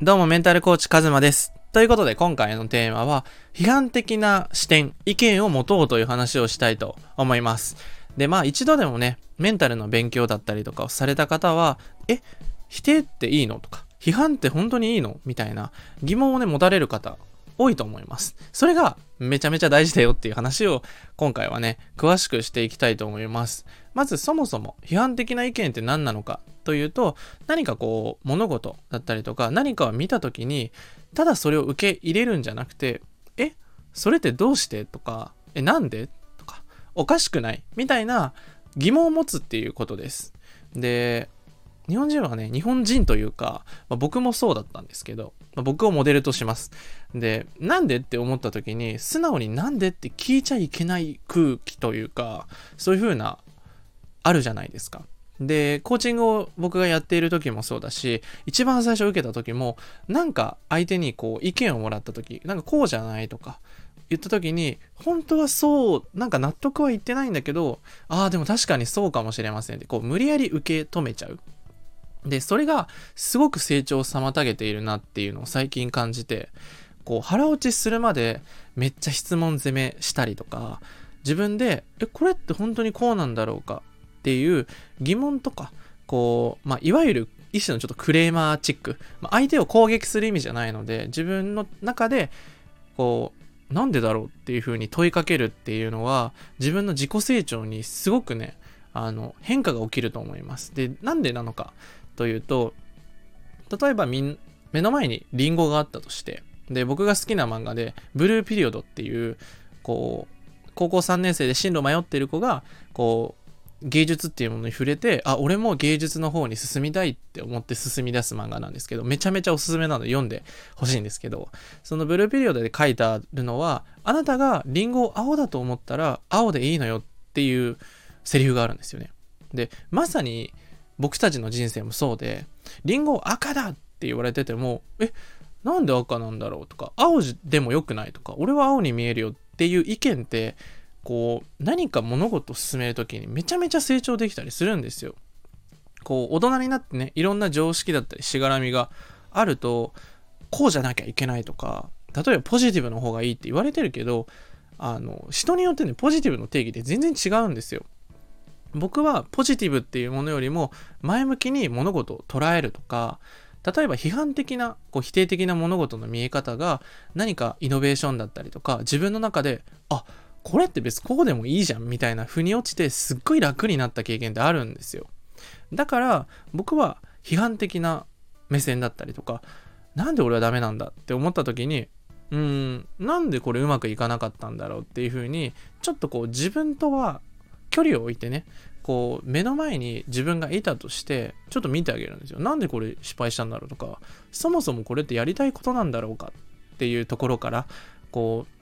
どうもメンタルコーチカズマです。ということで今回のテーマは批判的な視点、意見を持とうという話をしたいと思います。で、まあ一度でもね、メンタルの勉強だったりとかをされた方は、え、否定っていいのとか、批判って本当にいいのみたいな疑問をね、持たれる方多いと思います。それがめちゃめちゃ大事だよっていう話を今回はね、詳しくしていきたいと思います。まずそもそも批判的な意見って何なのかというと、何かこう物事だったりとか何かを見た時に、ただそれを受け入れるんじゃなくて、え、それってどうしてとか、え、なんで？とか、おかしくない？みたいな疑問を持つっていうことです。で、日本人はね、日本人というか、まあ、僕もそうだったんですけど、まあ、僕をモデルとします。で、なんでって思った時に、素直になんでって聞いちゃいけない空気というか、そういう風な、あるじゃないですか。で、コーチングを僕がやっている時もそうだし、一番最初受けた時も、なんか相手にこう意見をもらった時、なんかこうじゃないとか、言った時に、本当はそう、なんか納得は言ってないんだけど、ああ、でも確かにそうかもしれませんって、こう無理やり受け止めちゃう。で、それがすごく成長を妨げているなっていうのを最近感じて、こう腹落ちするまでめっちゃ質問攻めしたりとか、自分で、え、これって本当にこうなんだろうかっていう疑問とか、こう、まあ、いわゆる一種のちょっとクレーマーチック、まあ、相手を攻撃する意味じゃないので、自分の中で、こう、なんでだろうっていうふうに問いかけるっていうのは、自分の自己成長にすごくね、あの、変化が起きると思います。で、なんでなのかというと、例えばみん、目の前にリンゴがあったとして、で、僕が好きな漫画で、ブルーピリオドっていう、こう、高校3年生で進路迷ってる子が、こう、芸術っていうものに触れて、あ、俺も芸術の方に進みたいって思って進み出す漫画なんですけど、めちゃめちゃおすすめなので読んでほしいんですけど、そのブルーピリオドで書いてあるのは、あなたがリンゴを青だと思ったら、青でいいのよっていうセリフがあるんですよね。で、まさに、僕たちの人生もそうで、リンゴ赤だって言われてても、え、なんで赤なんだろうとか、青でも良くないとか、俺は青に見えるよっていう意見って、こう、何か物事を進める時にめちゃめちゃ成長できたりするんですよ。こう、大人になってね、いろんな常識だったりしがらみがあると、こうじゃなきゃいけないとか、例えばポジティブの方がいいって言われてるけど、あの、人によってね、ポジティブの定義って全然違うんですよ。僕はポジティブっていうものよりも前向きに物事を捉えるとか例えば批判的なこう否定的な物事の見え方が何かイノベーションだったりとか自分の中であこれって別にこうでもいいじゃんみたいな腑に落ちてすっごい楽になった経験ってあるんですよ。だから僕は批判的な目線だったりとかなんで俺はダメなんだって思った時にうーんなんでこれうまくいかなかったんだろうっていう風にちょっとこう自分とは距離を置いてねこう目の前に自分がいたとしてちょっと見てあげるんですよ。なんでこれ失敗したんだろうとかそもそもこれってやりたいことなんだろうかっていうところからこう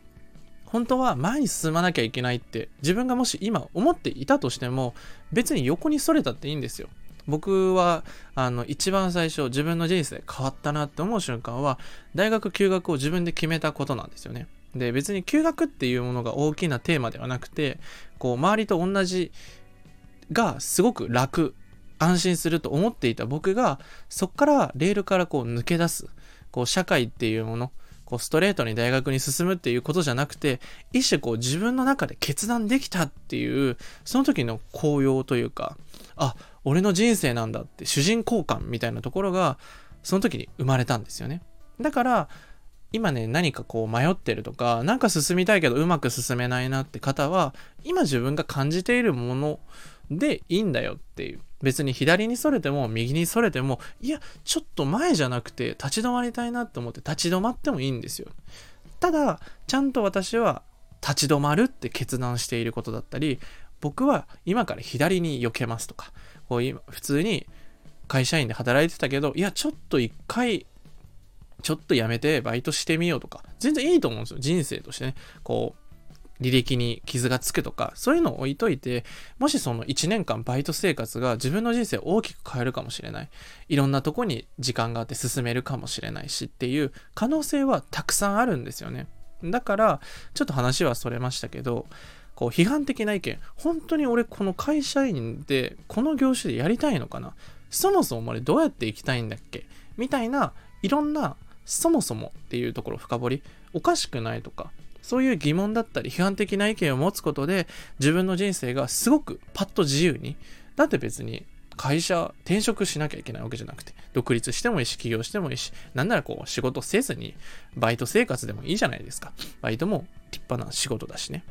本当は前に進まなきゃいけないって自分がもし今思っていたとしても別に横にそれたっていいんですよ。僕はあの一番最初自分の人生変わったなって思う瞬間は大学休学を自分で決めたことなんですよね。で別に休学っていうものが大きなテーマではなくてこう周りと同じがすごく楽安心すると思っていた僕がそこからレールからこう抜け出すこう社会っていうものこうストレートに大学に進むっていうことじゃなくて一種こう自分の中で決断できたっていうその時の高揚というかあ俺の人生なんだって主人公感みたいなところがその時に生まれたんですよね。だから今ね何かこう迷ってるとか何か進みたいけどうまく進めないなって方は今自分が感じているものでいいんだよっていう。別に左にそれても右にそれてもいやちょっと前じゃなくて立ち止まりたいなって思って立ち止まってもいいんですよ。ただちゃんと私は立ち止まるって決断していることだったり僕は今から左に避けますとかこう今普通に会社員で働いてたけどいやちょっと一回ちょっとやめてバイトしてみようとか全然いいと思うんですよ。人生としてね。こう履歴に傷がつくとか、そういうのを置いといて、もしその1年間バイト生活が自分の人生を大きく変えるかもしれない。いろんなとこに時間があって進めるかもしれないしっていう可能性はたくさんあるんですよね。だから、ちょっと話はそれましたけど、こう批判的な意見、本当に俺この会社員でこの業種でやりたいのかな。そもそも俺どうやって行きたいんだっけ？みたいないろんなそもそもっていうところ深掘り。おかしくないとか。そういう疑問だったり批判的な意見を持つことで自分の人生がすごくパッと自由にだって別に会社転職しなきゃいけないわけじゃなくて独立してもいいし起業してもいいしなんならこう仕事せずにバイト生活でもいいじゃないですか。バイトも立派な仕事だしね。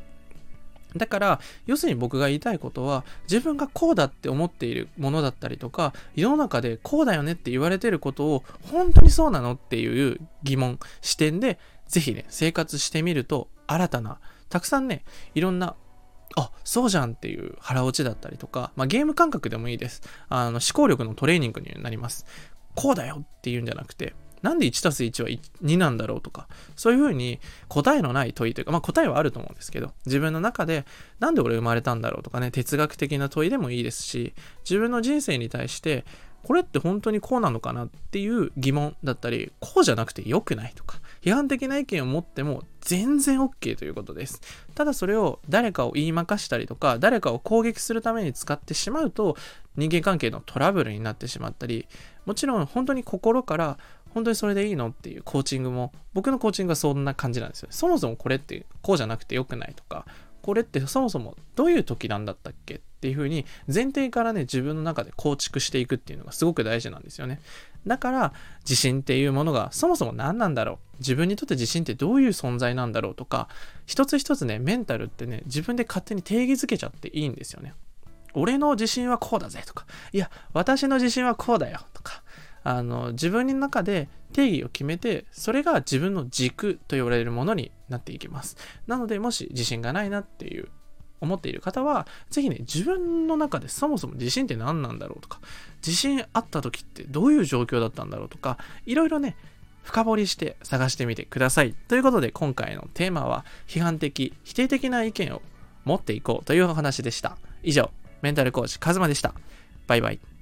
だから、要するに僕が言いたいことは、自分がこうだって思っているものだったりとか、世の中でこうだよねって言われてることを、本当にそうなのっていう疑問、視点で、ぜひね、生活してみると、新たな、たくさんね、いろんな、あ、そうじゃんっていう腹落ちだったりとか、まあ、ゲーム感覚でもいいです。あの、思考力のトレーニングになります。こうだよっていうんじゃなくて、なんで1たす1は2なんだろうとか、そういうふうに答えのない問いというか、まあ答えはあると思うんですけど、自分の中でなんで俺生まれたんだろうとかね、哲学的な問いでもいいですし、自分の人生に対して、これって本当にこうなのかなっていう疑問だったり、こうじゃなくて良くないとか、批判的な意見を持っても全然 OK ということです。ただそれを誰かを言いまかしたりとか、誰かを攻撃するために使ってしまうと、人間関係のトラブルになってしまったり、もちろん本当に心から本当にそれでいいのっていうコーチングも、僕のコーチングはそんな感じなんですよ。そもそもこれってこうじゃなくてよくないとか、これってそもそもどういう時なんだったっけっていう風に前提からね自分の中で構築していくっていうのがすごく大事なんですよね。だから自信っていうものがそもそも何なんだろう。自分にとって自信ってどういう存在なんだろうとか一つ一つねメンタルってね自分で勝手に定義づけちゃっていいんですよね。俺の自信はこうだぜとかいや私の自信はこうだよとかあの自分の中で定義を決めてそれが自分の軸と言われるものになっていきます。なのでもし自信がないなっていう思っている方はぜひね自分の中でそもそも自信って何なんだろうとか自信あった時ってどういう状況だったんだろうとかいろいろね深掘りして探してみてください。ということで今回のテーマは批判的否定的な意見を持っていこうというお話でした。以上メンタルコーチカズマでした。バイバイ。